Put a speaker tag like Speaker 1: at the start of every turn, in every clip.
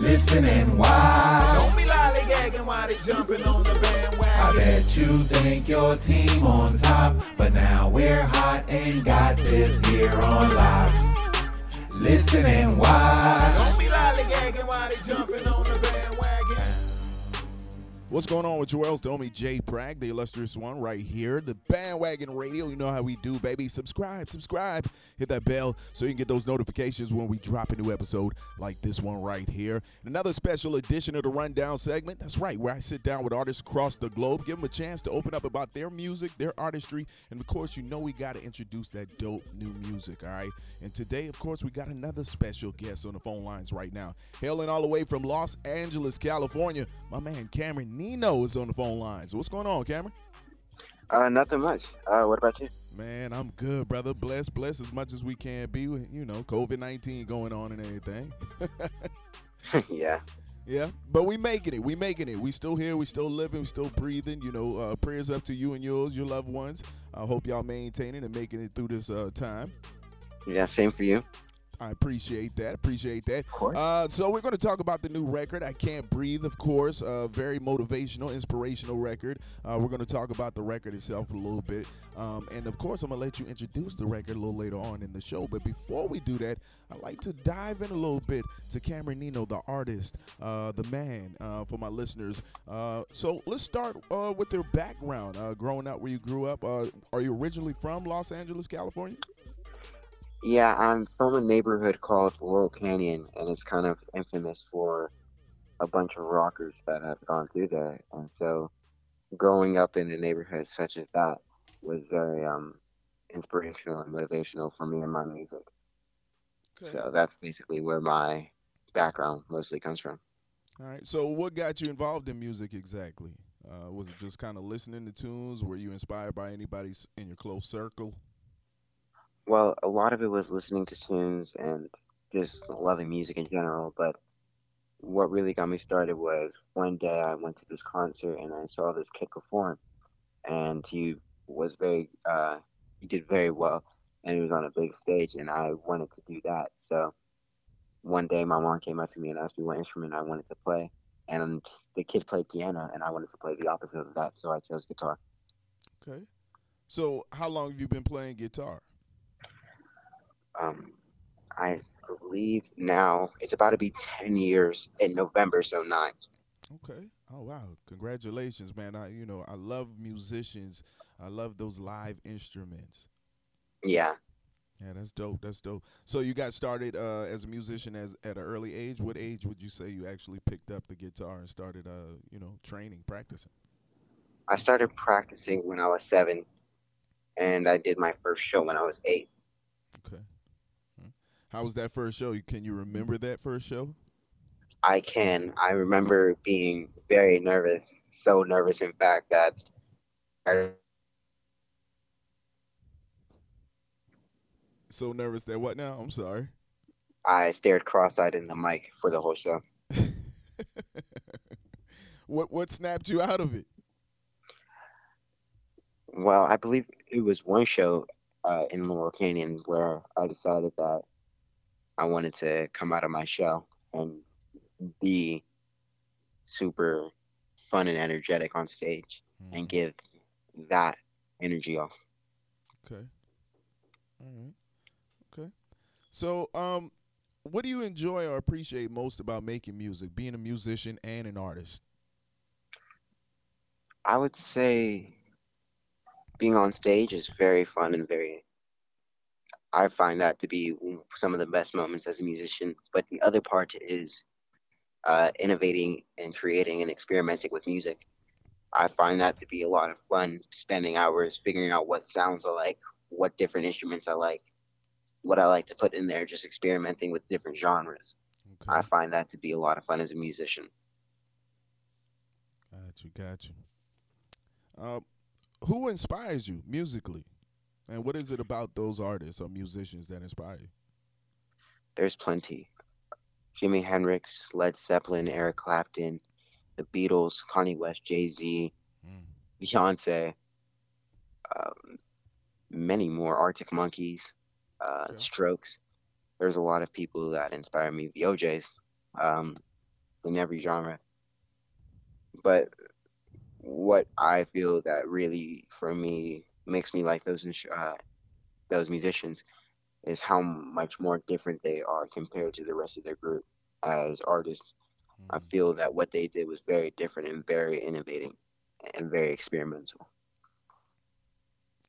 Speaker 1: Listen and watch.
Speaker 2: Don't be lollygagging while they jumping on the bandwagon.
Speaker 1: I bet you think your team on top, but now we're hot and got this here on lock. Listen and watch.
Speaker 2: Don't be lollygagging while they jumping on the bandwagon.
Speaker 3: What's going on with Joel's homie Jay Bragg, the illustrious one, right here. The bandwagon radio. You know how we do, baby. Subscribe, subscribe. Hit that bell so you can get those notifications when we drop a new episode like this one right here. Another special edition of the Rundown segment. That's right, where I sit down with artists across the globe, give them a chance to open up about their music, their artistry, and of course, you know we got to introduce that dope new music, all right? And today, of course, we got another special guest on the phone lines right now. Hailing all the way from Los Angeles, California, my man Cameron Nino is on the phone lines. What's going on, Cameron?
Speaker 4: Uh, nothing much. Uh, what about you?
Speaker 3: Man, I'm good, brother. Blessed, blessed as much as we can be with, you know, COVID 19 going on and everything.
Speaker 4: yeah.
Speaker 3: yeah, but we making it. We making it. We still here. We still living. We still breathing. You know, uh, prayers up to you and yours, your loved ones. I hope y'all maintaining and making it through this uh, time.
Speaker 4: Yeah, same for you.
Speaker 3: I appreciate that. Appreciate that. Uh, so we're going to talk about the new record. I can't breathe, of course. A very motivational, inspirational record. Uh, we're going to talk about the record itself a little bit, um, and of course, I'm going to let you introduce the record a little later on in the show. But before we do that, I'd like to dive in a little bit to Cameron Nino, the artist, uh, the man, uh, for my listeners. Uh, so let's start uh, with their background. Uh, growing up, where you grew up, uh, are you originally from Los Angeles, California?
Speaker 4: Yeah, I'm from a neighborhood called Laurel Canyon, and it's kind of infamous for a bunch of rockers that have gone through there. And so, growing up in a neighborhood such as that was very um, inspirational and motivational for me and my music. So that's basically where my background mostly comes from.
Speaker 3: All right. So, what got you involved in music exactly? Uh, was it just kind of listening to tunes? Were you inspired by anybody in your close circle?
Speaker 4: Well, a lot of it was listening to tunes and just loving music in general. But what really got me started was one day I went to this concert and I saw this kid perform, and he was very, uh, he did very well, and he was on a big stage, and I wanted to do that. So one day my mom came up to me and asked me what instrument I wanted to play, and the kid played piano, and I wanted to play the opposite of that, so I chose guitar.
Speaker 3: Okay. So, how long have you been playing guitar?
Speaker 4: Um, I believe now it's about to be 10 years in November, so nine.
Speaker 3: Okay. Oh wow! Congratulations, man. I you know I love musicians. I love those live instruments.
Speaker 4: Yeah.
Speaker 3: Yeah, that's dope. That's dope. So you got started uh, as a musician as at an early age. What age would you say you actually picked up the guitar and started, uh, you know, training, practicing?
Speaker 4: I started practicing when I was seven, and I did my first show when I was eight.
Speaker 3: Okay. How was that first show? Can you remember that first show?
Speaker 4: I can. I remember being very nervous, so nervous, in fact, that I,
Speaker 3: So nervous that what now? I'm sorry.
Speaker 4: I stared cross eyed in the mic for the whole show.
Speaker 3: what what snapped you out of it?
Speaker 4: Well, I believe it was one show uh, in Laurel Canyon where I decided that I wanted to come out of my shell and be super fun and energetic on stage
Speaker 3: Mm-hmm.
Speaker 4: and give that energy off.
Speaker 3: Okay. All right. Okay. So, um, what do you enjoy or appreciate most about making music, being a musician and an artist?
Speaker 4: I would say being on stage is very fun and very. I find that to be some of the best moments as a musician. But the other part is uh, innovating and creating and experimenting with music. I find that to be a lot of fun, spending hours figuring out what sounds I like, what different instruments I like, what I like to put in there, just experimenting with different genres.
Speaker 3: Okay.
Speaker 4: I find that to be a lot of fun as a musician.
Speaker 3: Got you. Got you. Uh, who inspires you musically, and what is it about those artists or musicians that inspire you?
Speaker 4: There's plenty. Jimi Hendrix, Led Zeppelin, Eric Clapton, the Beatles, Kanye West, Jay Z,
Speaker 3: Mm.
Speaker 4: Beyonce, um, many more, Arctic Monkeys, uh,
Speaker 3: Okay.
Speaker 4: Strokes. There's a lot of people that inspire me. The O'Jays, um, in every genre. But what I feel that really, for me, makes me like those uh, those musicians is how much more different they are compared to the rest of their group as artists. I
Speaker 3: Mm.
Speaker 4: feel that what they did was very different and very innovating and very experimental.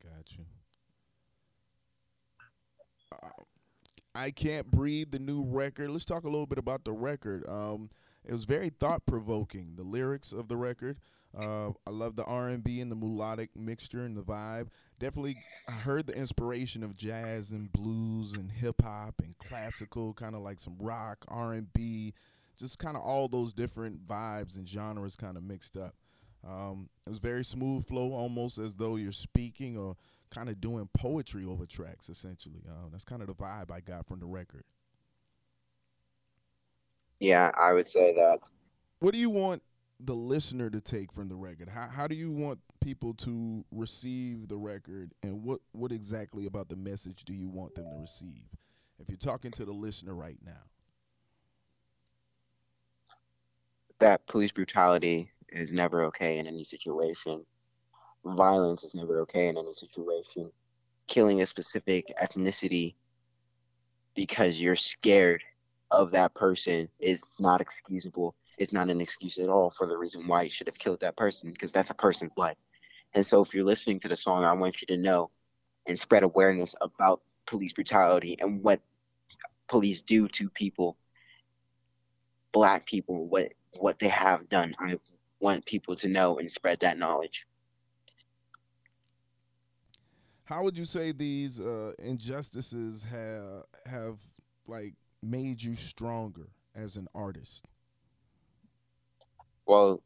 Speaker 3: Got you. Uh, I can't breathe. The new record. Let's talk a little bit about the record. Um, it was very thought provoking. The lyrics of the record. Uh, I love the R and B and the melodic mixture and the vibe. Definitely, I heard the inspiration of jazz and blues and hip hop and classical, kind of like some rock, R and B, just kind of all those different vibes and genres kind of mixed up. Um, it was very smooth flow, almost as though you're speaking or kind of doing poetry over tracks. Essentially, uh, that's kind of the vibe I got from the record.
Speaker 4: Yeah, I would say that
Speaker 3: What do you want the listener to take from the record? How how do you want people to receive the record, and what what exactly about the message do you want them to receive? If you're talking to the listener right now,
Speaker 4: that police brutality is never okay in any situation. Violence is never okay in any situation. Killing a specific ethnicity because you're scared of that person is not excusable. It's not an excuse at all for the reason why you should have killed that person because that's a person's life. And so if you're listening to the song, I want you to know and spread awareness about police brutality and what police do to people, black people, what what they have done. I want people to know and spread that knowledge.
Speaker 3: how would you say these uh, injustices have have like made you stronger as an artist?
Speaker 4: Well,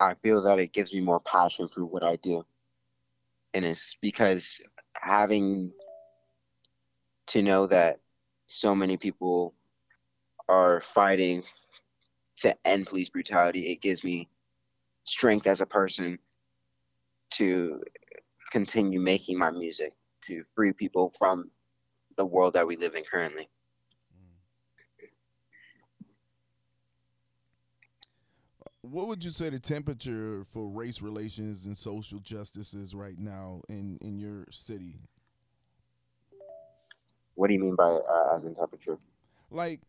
Speaker 4: I feel that it gives me more passion for what I do. And it's because having to know that so many people are fighting to end police brutality, it gives me strength as a person to continue making my music to free people from the world that we live in currently.
Speaker 3: What would you say the temperature for race relations and social justice is right now in, in your city?
Speaker 4: What do you mean by uh, as in temperature?
Speaker 3: Like,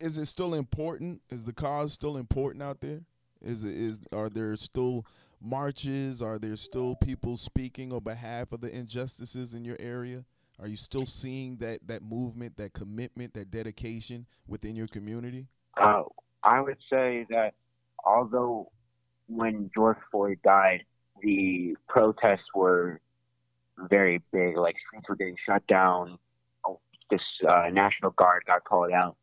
Speaker 3: is it still important? Is the cause still important out there? Is it is are there still marches? Are there still people speaking on behalf of the injustices in your area? Are you still seeing that that movement, that commitment, that dedication within your community?
Speaker 4: Uh, I would say that although when George Floyd died, the protests were very big, like streets were getting shut down. Oh, This uh, National Guard got called out.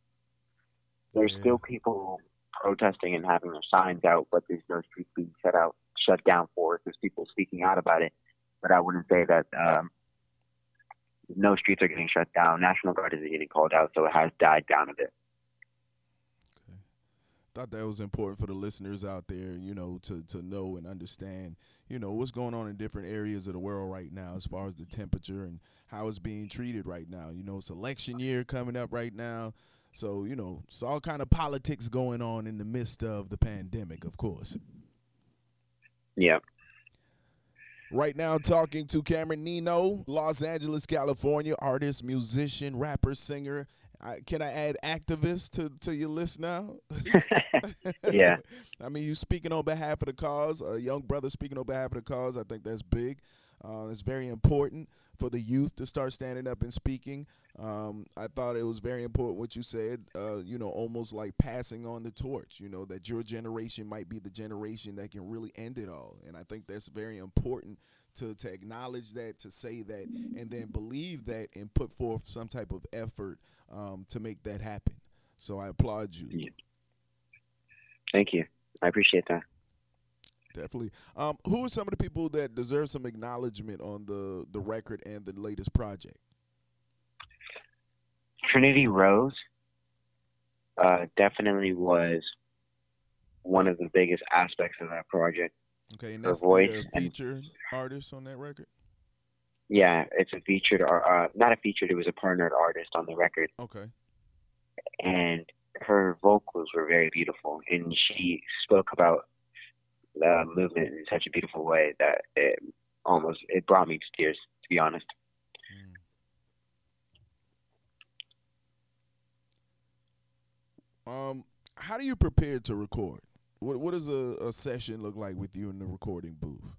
Speaker 4: There's
Speaker 3: Yeah.
Speaker 4: still people protesting and having their signs out, but there's no streets being shut out, shut down for it. There's people speaking out about it, but I wouldn't say that um, no streets are getting shut down. National Guard isn't getting called out, so it has died down a bit.
Speaker 3: Thought that was important for the listeners out there, you know, to to know and understand, you know, what's going on in different areas of the world right now as far as the temperature and how it's being treated right now. You know, it's election year coming up right now. So, you know, it's all kind of politics going on in the midst of the pandemic, of course.
Speaker 4: Yeah.
Speaker 3: Right now, talking to Cameron Nino, Los Angeles, California, artist, musician, rapper, singer. I, can I add activist to, to your list now?
Speaker 4: yeah.
Speaker 3: I mean, you speaking on behalf of the cause, a young brother speaking on behalf of the cause. I think that's big. Uh, it's very important for the youth to start standing up and speaking. Um, I thought it was very important what you said, uh, you know, almost like passing on the torch, you know, that your generation might be the generation that can really end it all. And I think that's very important to, to acknowledge that, to say that, and then believe that and put forth some type of effort um, to make that happen. So I applaud you.
Speaker 4: Yeah. Thank you. I appreciate that.
Speaker 3: Definitely. Um, who are some of the people that deserve some acknowledgement on the, the record and the latest project?
Speaker 4: Trinity Rose uh, definitely was one of the biggest aspects of that project.
Speaker 3: Okay, and
Speaker 4: Her
Speaker 3: that's
Speaker 4: voice
Speaker 3: the
Speaker 4: and-
Speaker 3: featured artist on that record.
Speaker 4: Yeah, it's a featured, or uh, not a featured. It was a partnered artist on the record,
Speaker 3: Okay.
Speaker 4: and her vocals were very beautiful, and she spoke about the movement in such a beautiful way that it almost it brought me to tears. To be honest,
Speaker 3: Um, how do you prepare to record? What What does a, a session look like with you in the recording booth?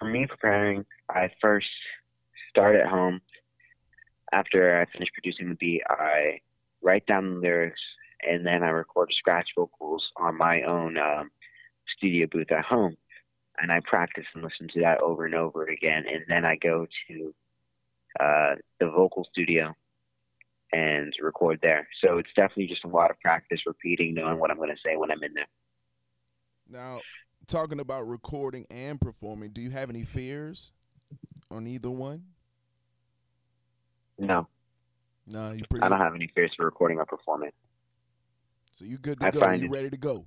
Speaker 4: for me preparing, I first start at home. After I finish producing the beat, I write down the lyrics and then I record scratch vocals on my own um, studio booth at home. And I practice and listen to that over and over again. And then I go to uh, the vocal studio and record there. So it's definitely just a lot of practice, repeating, knowing what I'm going to say when I'm in there.
Speaker 3: Now, talking about recording and performing, do you have any fears on either one?
Speaker 4: No,
Speaker 3: No, you pretty.
Speaker 4: I don't have any fears for recording or performing.
Speaker 3: so you good to
Speaker 4: I
Speaker 3: go.
Speaker 4: find
Speaker 3: You ready to go?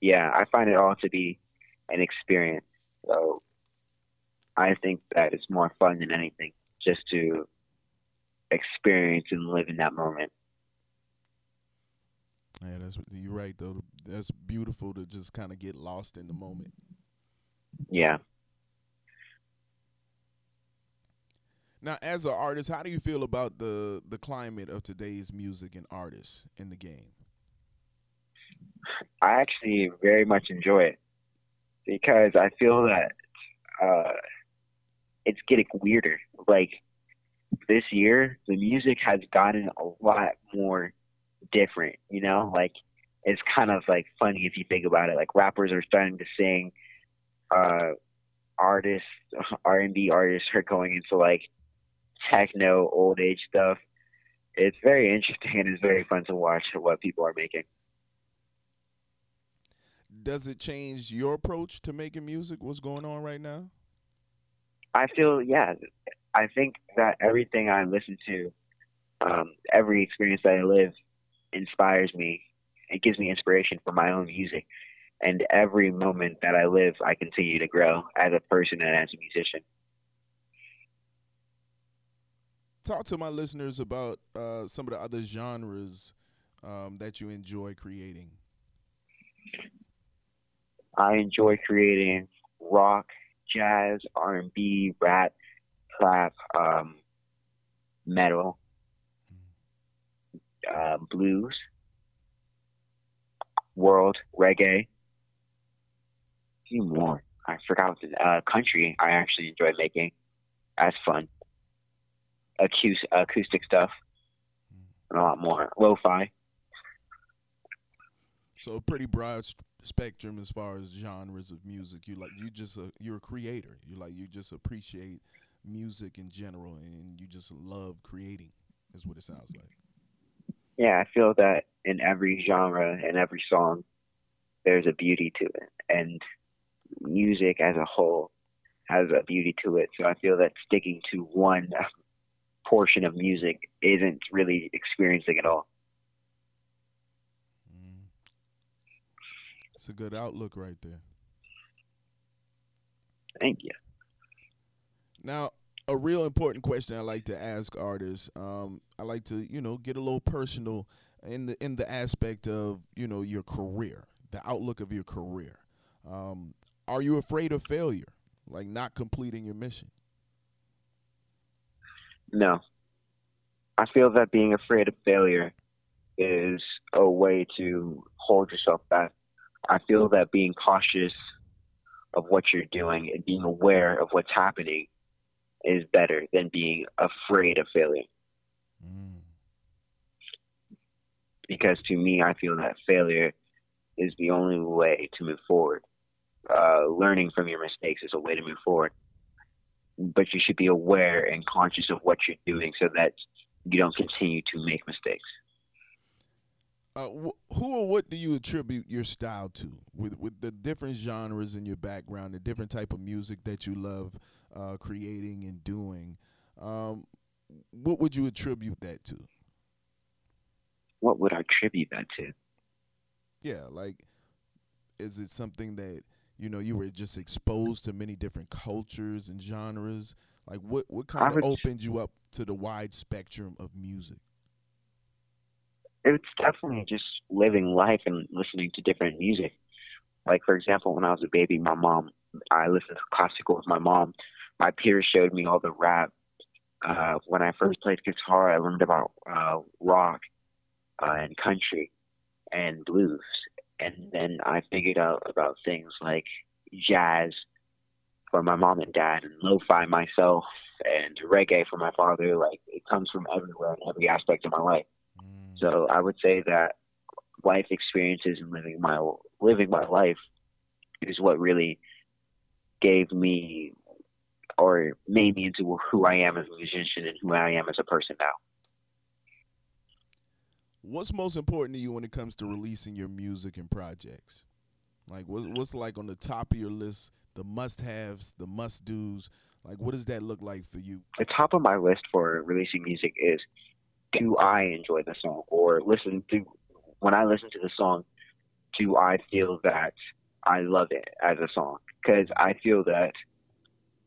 Speaker 4: yeah, I find it all to be an experience. So I think that it's more fun than anything just to experience and live in that moment.
Speaker 3: Yeah, that's you're right though. That's beautiful to just kind of get lost in the moment.
Speaker 4: Yeah.
Speaker 3: Now, as an artist, how do you feel about the the climate of today's music and artists in the game?
Speaker 4: I actually very much enjoy it because I feel that uh, it's getting weirder. Like this year, the music has gotten a lot more different. You know, like it's kind of like funny if you think about it. Like rappers are starting to sing, uh, artists, R and B artists are going into like techno, old age stuff. It's very interesting and it's very fun to watch what people are making.
Speaker 3: Does it change your approach to making music? What's going on right now?
Speaker 4: I feel yeah. I think that everything I listen to, um, every experience that I live, inspires me. It gives me inspiration for my own music, and every moment that I live, I continue to grow as a person and as a musician.
Speaker 3: Talk to my listeners about uh, some of the other genres um, that you enjoy creating.
Speaker 4: I enjoy creating rock, jazz, R and B, rap, trap, um, metal, uh, blues, world, reggae. A few more. I forgot what the uh, country I actually enjoy making. That's fun. Acoustic, acoustic stuff, and a lot more. Lo-fi.
Speaker 3: So a pretty broad spectrum as far as genres of music. You like you just a, you're a creator. You like you just appreciate music in general and you just love creating is what it sounds like.
Speaker 4: Yeah i feel that in every genre and every song there's a beauty to it. And music as a whole has a beauty to it. So i feel that sticking to one portion of music isn't really experiencing it all. Mm.
Speaker 3: It's a good outlook right there.
Speaker 4: Thank you.
Speaker 3: Now, a real important question I like to ask artists. Um, I like to, you know, get a little personal in the in the aspect of, you know, your career, the outlook of your career. Um, are you afraid of failure, like not completing your mission?
Speaker 4: No. I feel that being afraid of failure is a way to hold yourself back. I feel that being cautious of what you're doing and being aware of what's happening is better than being afraid of failure.
Speaker 3: Mm.
Speaker 4: Because to me, I feel that failure is the only way to move forward. Uh, learning from your mistakes is a way to move forward. But you should be aware and conscious of what you're doing so that you don't continue to make mistakes.
Speaker 3: Uh, wh- who or what do you attribute your style to? With with the different genres in your background, the different type of music that you love uh, creating and doing, um, what would you attribute that to?
Speaker 4: What would I attribute that to?
Speaker 3: Yeah, like, is it something that you know you were just exposed to many different cultures and genres? Like, what what kind of opened you up to the wide spectrum of music?
Speaker 4: It's definitely just living life and listening to different music. Like for example, when I was a baby, my mom, I listened to classical with my mom. My peers showed me all the rap. Uh, when I first played guitar, I learned about uh, rock uh, and country and blues, and then I figured out about things like jazz for my mom and dad, and lo-fi myself, and reggae for my father. Like it comes from everywhere in every aspect of my life. So I would say that life experiences and living my living my life is what really gave me or made me into who I am as a musician and who I am as a person now.
Speaker 3: What's most important to you when it comes to releasing your music and projects? Like, what, what's like on the top of your list, the must-haves, the must-dos? Like, what does that look like for you?
Speaker 4: The top of my list for releasing music is do I enjoy the song or listen to when I listen to the song, do I feel that I love it as a song? Because I feel that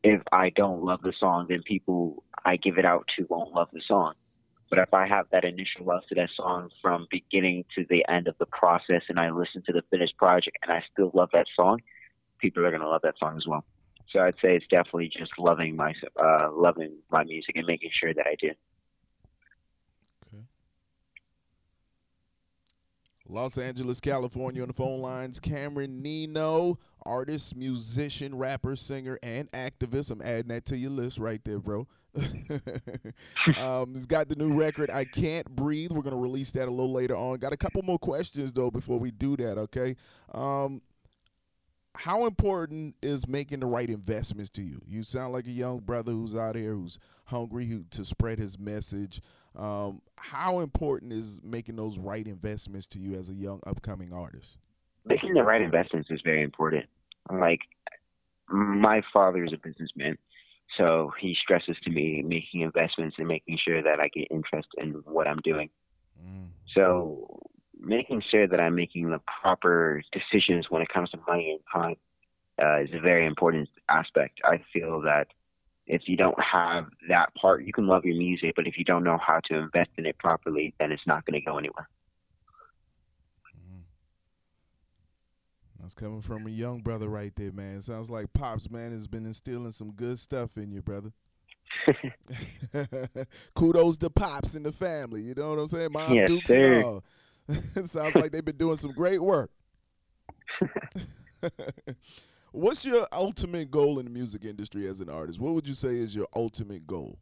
Speaker 4: if I don't love the song, then people I give it out to won't love the song. But if I have that initial love to that song from beginning to the end of the process and I listen to the finished project and I still love that song, people are going to love that song as well. So I'd say it's definitely just loving my uh, loving my music and making sure that I do.
Speaker 3: Los Angeles, California on the phone lines. Cameron Nino, artist, musician, rapper, singer, and activist. I'm adding that to your list right there, bro. um, he's got the new record, I Can't Breathe. We're going to release that a little later on. Got a couple more questions, though, before we do that, okay? Um, how important is making the right investments to you? You sound like a young brother who's out here who's hungry who, to spread his message. Um, how important is making those right investments to you as a young upcoming artist?
Speaker 4: Making the right investments is very important. Like my father is a businessman, so he stresses to me making investments and making sure that I get interest in what I'm doing.
Speaker 3: Mm.
Speaker 4: So making sure that I'm making the proper decisions when it comes to money and time uh, is a very important aspect. I feel that if you don't have that part, you can love your music, but if you don't know how to invest in it properly, then it's not going to go anywhere.
Speaker 3: Mm. That's coming from a young brother right there, man. Sounds like Pops, man, has been instilling some good stuff in you, brother. Kudos to Pops and the family. You know what I'm saying? Mom
Speaker 4: Yes,
Speaker 3: Dukes
Speaker 4: sir.
Speaker 3: and all. Sounds like they've been doing some great work. What's your ultimate goal in the music industry as an artist? What would you say is your ultimate goal?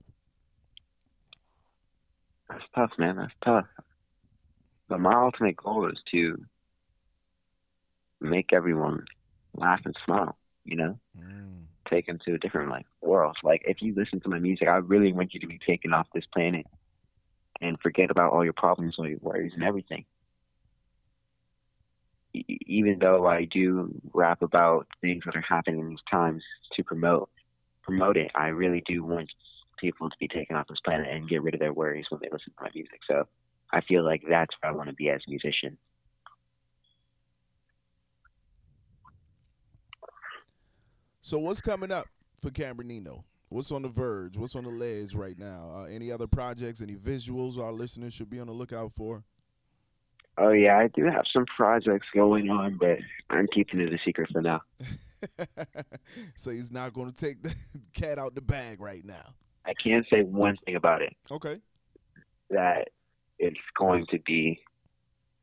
Speaker 4: That's tough, man. That's tough. But my ultimate goal is to make everyone laugh and smile, you know?
Speaker 3: Mm.
Speaker 4: Take them to a different like world. Like if you listen to my music, I really want you to be taken off this planet and forget about all your problems, all your worries and everything even though I do rap about things that are happening in these times to promote promote it, I really do want people to be taken off this planet and get rid of their worries when they listen to my music. So I feel like that's where I want to be as a musician.
Speaker 3: So what's coming up for Cameron Nino? What's on the verge? What's on the ledge right now? Uh, any other projects? Any visuals our listeners should be on the lookout for?
Speaker 4: Oh yeah, I do have some projects going on, but I'm keeping it a secret for now.
Speaker 3: so he's not going to take the cat out the bag right now.
Speaker 4: I can say one thing about it.
Speaker 3: Okay.
Speaker 4: That it's going to be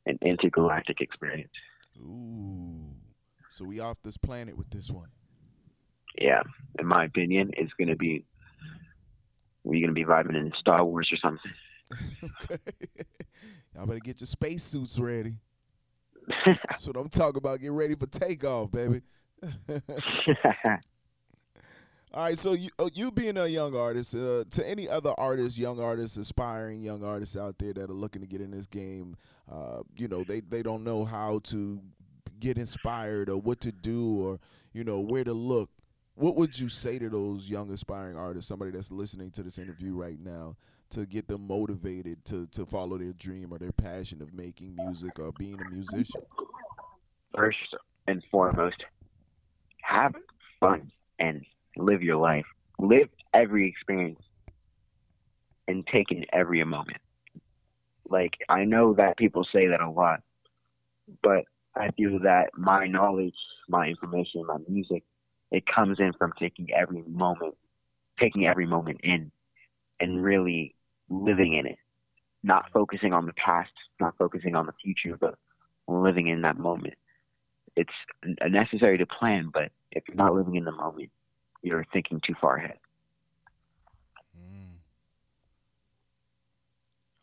Speaker 4: an intergalactic experience.
Speaker 3: Ooh. So we off this planet with this one.
Speaker 4: Yeah, in my opinion, it's going to be. We're going to be vibing in Star Wars or something.
Speaker 3: okay. Y'all better get your spacesuits ready. That's what I'm talking about. Get ready for takeoff, baby. All right, so you uh, you being a young artist, uh, to any other artists, young artists, aspiring young artists out there that are looking to get in this game, uh, you know, they they don't know how to get inspired or what to do or you know where to look. What would you say to those young aspiring artists, somebody that's listening to this interview right now, to get them motivated to to follow their dream or their passion of making music or being a musician?
Speaker 4: First and foremost, have fun and live your life. Live every experience and take in every moment. Like I know that people say that a lot, but I feel that my knowledge, my information, my music, it comes in from taking every moment, taking every moment in and really living in it. Not focusing on the past, not focusing on the future, but living in that moment. It's necessary to plan, but if you're not living in the moment, you're thinking too far ahead.
Speaker 3: Mm.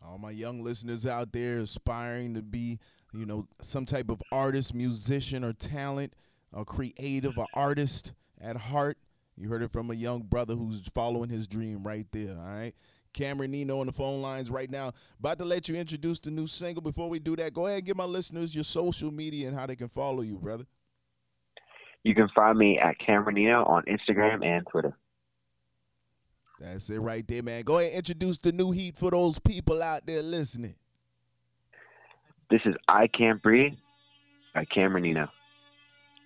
Speaker 3: All my young listeners out there aspiring to be, you know, some type of artist, musician, or talent, a creative, or artist at heart. You heard it from a young brother who's following his dream right there. All right. Cameron Nino on the phone lines right now. About to let you introduce the new single. Before we do that, go ahead and give my listeners your social media and how they can follow you, brother.
Speaker 4: You can find me at Cameron Nino on Instagram and Twitter.
Speaker 3: That's it right there, man. Go ahead and introduce the new heat for those people out there listening.
Speaker 4: This is I Can't Breathe by Cameron Nino.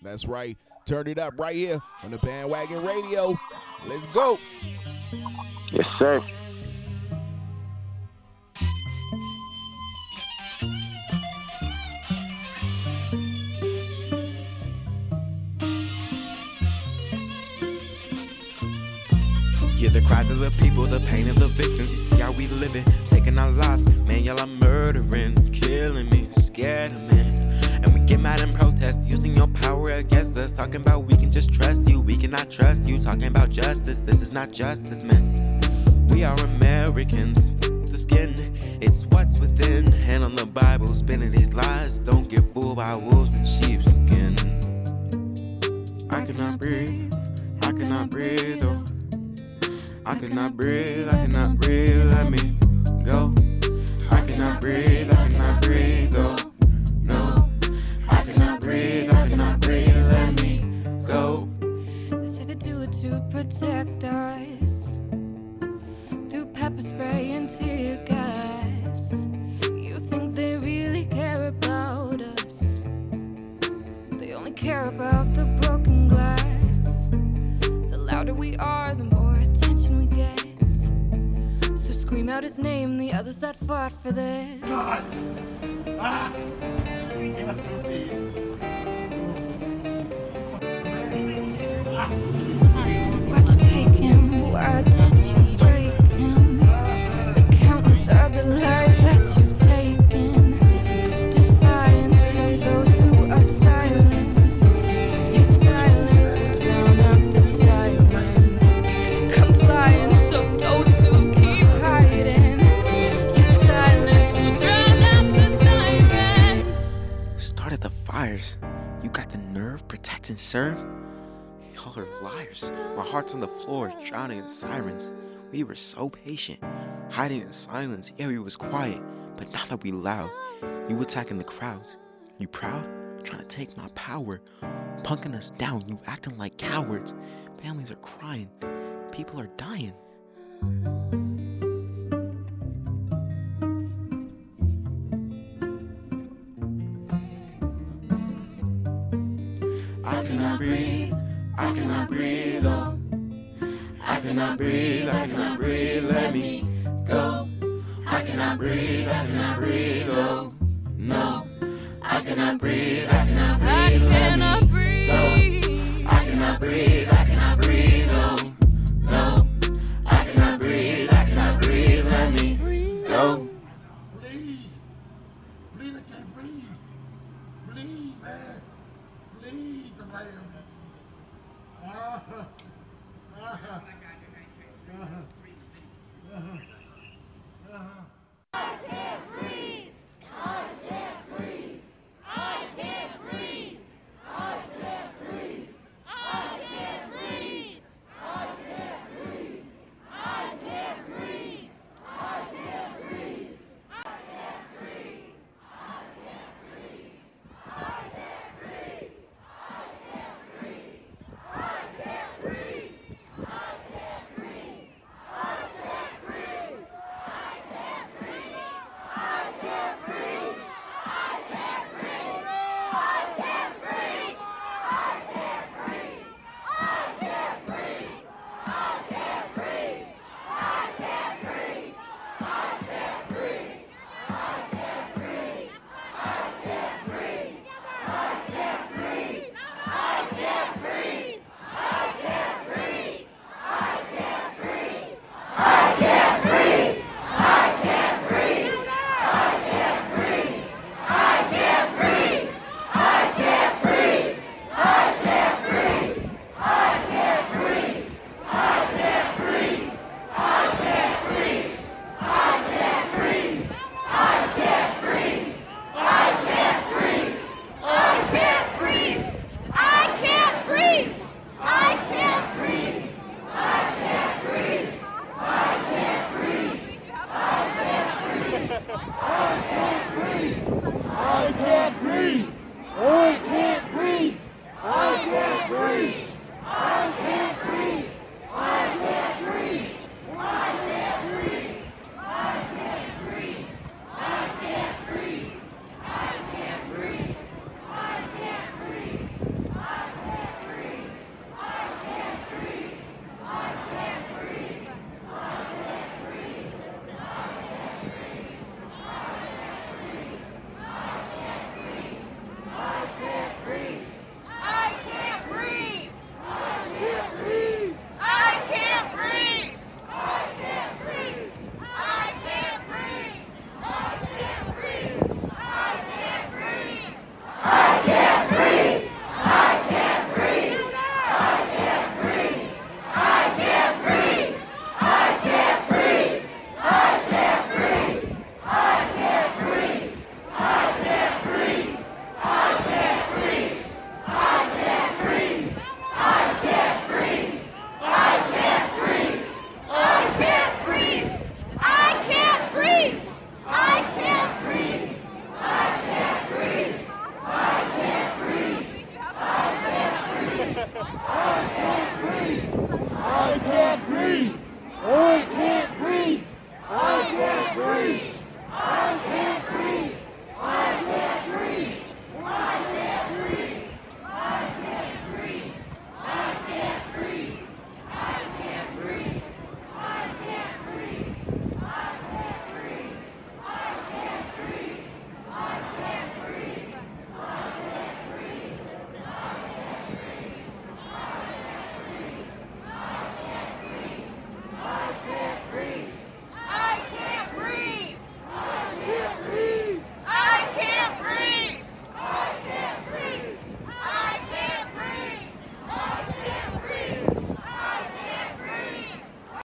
Speaker 3: That's right. Turn it up right here on the Bandwagon Radio. Let's go.
Speaker 4: Yes, sir.
Speaker 5: Hear the cries of the people, the pain of the victims. You see how we living, taking our lives. Man, y'all are murdering, killing Talking about we can just trust you, we cannot trust you. Talking about justice, this is not justice, man. We are Americans, the skin, it's what's within. Hand on the Bible, spinning these lies. Don't get fooled by wolves in sheepskin. I cannot breathe, I cannot breathe. Oh. I cannot breathe, I cannot breathe, let me go. I cannot breathe, I cannot breathe, oh no. I cannot breathe, I cannot breathe,
Speaker 6: do it to protect us through pepper spray and tear gas. You think they really care about us? They only care about the broken glass. The louder we are, the more attention we get. So scream out his name, the others that fought for this. Why'd you ah. You
Speaker 5: got the nerve protecting serve? Y'all liars. My heart's on the floor, drowning in sirens. We were so patient, hiding in silence. Yeah, we was quiet, but now that we loud, you attacking the crowds. You proud? Trying to take my power, punking us down. You acting like cowards. Families are crying. People are dying. Cannot breathe, I cannot breathe, let me go. I cannot breathe, I cannot breathe, oh. No. I cannot breathe, I cannot breathe,
Speaker 6: I
Speaker 5: let me
Speaker 6: cannot
Speaker 5: cannot breathe.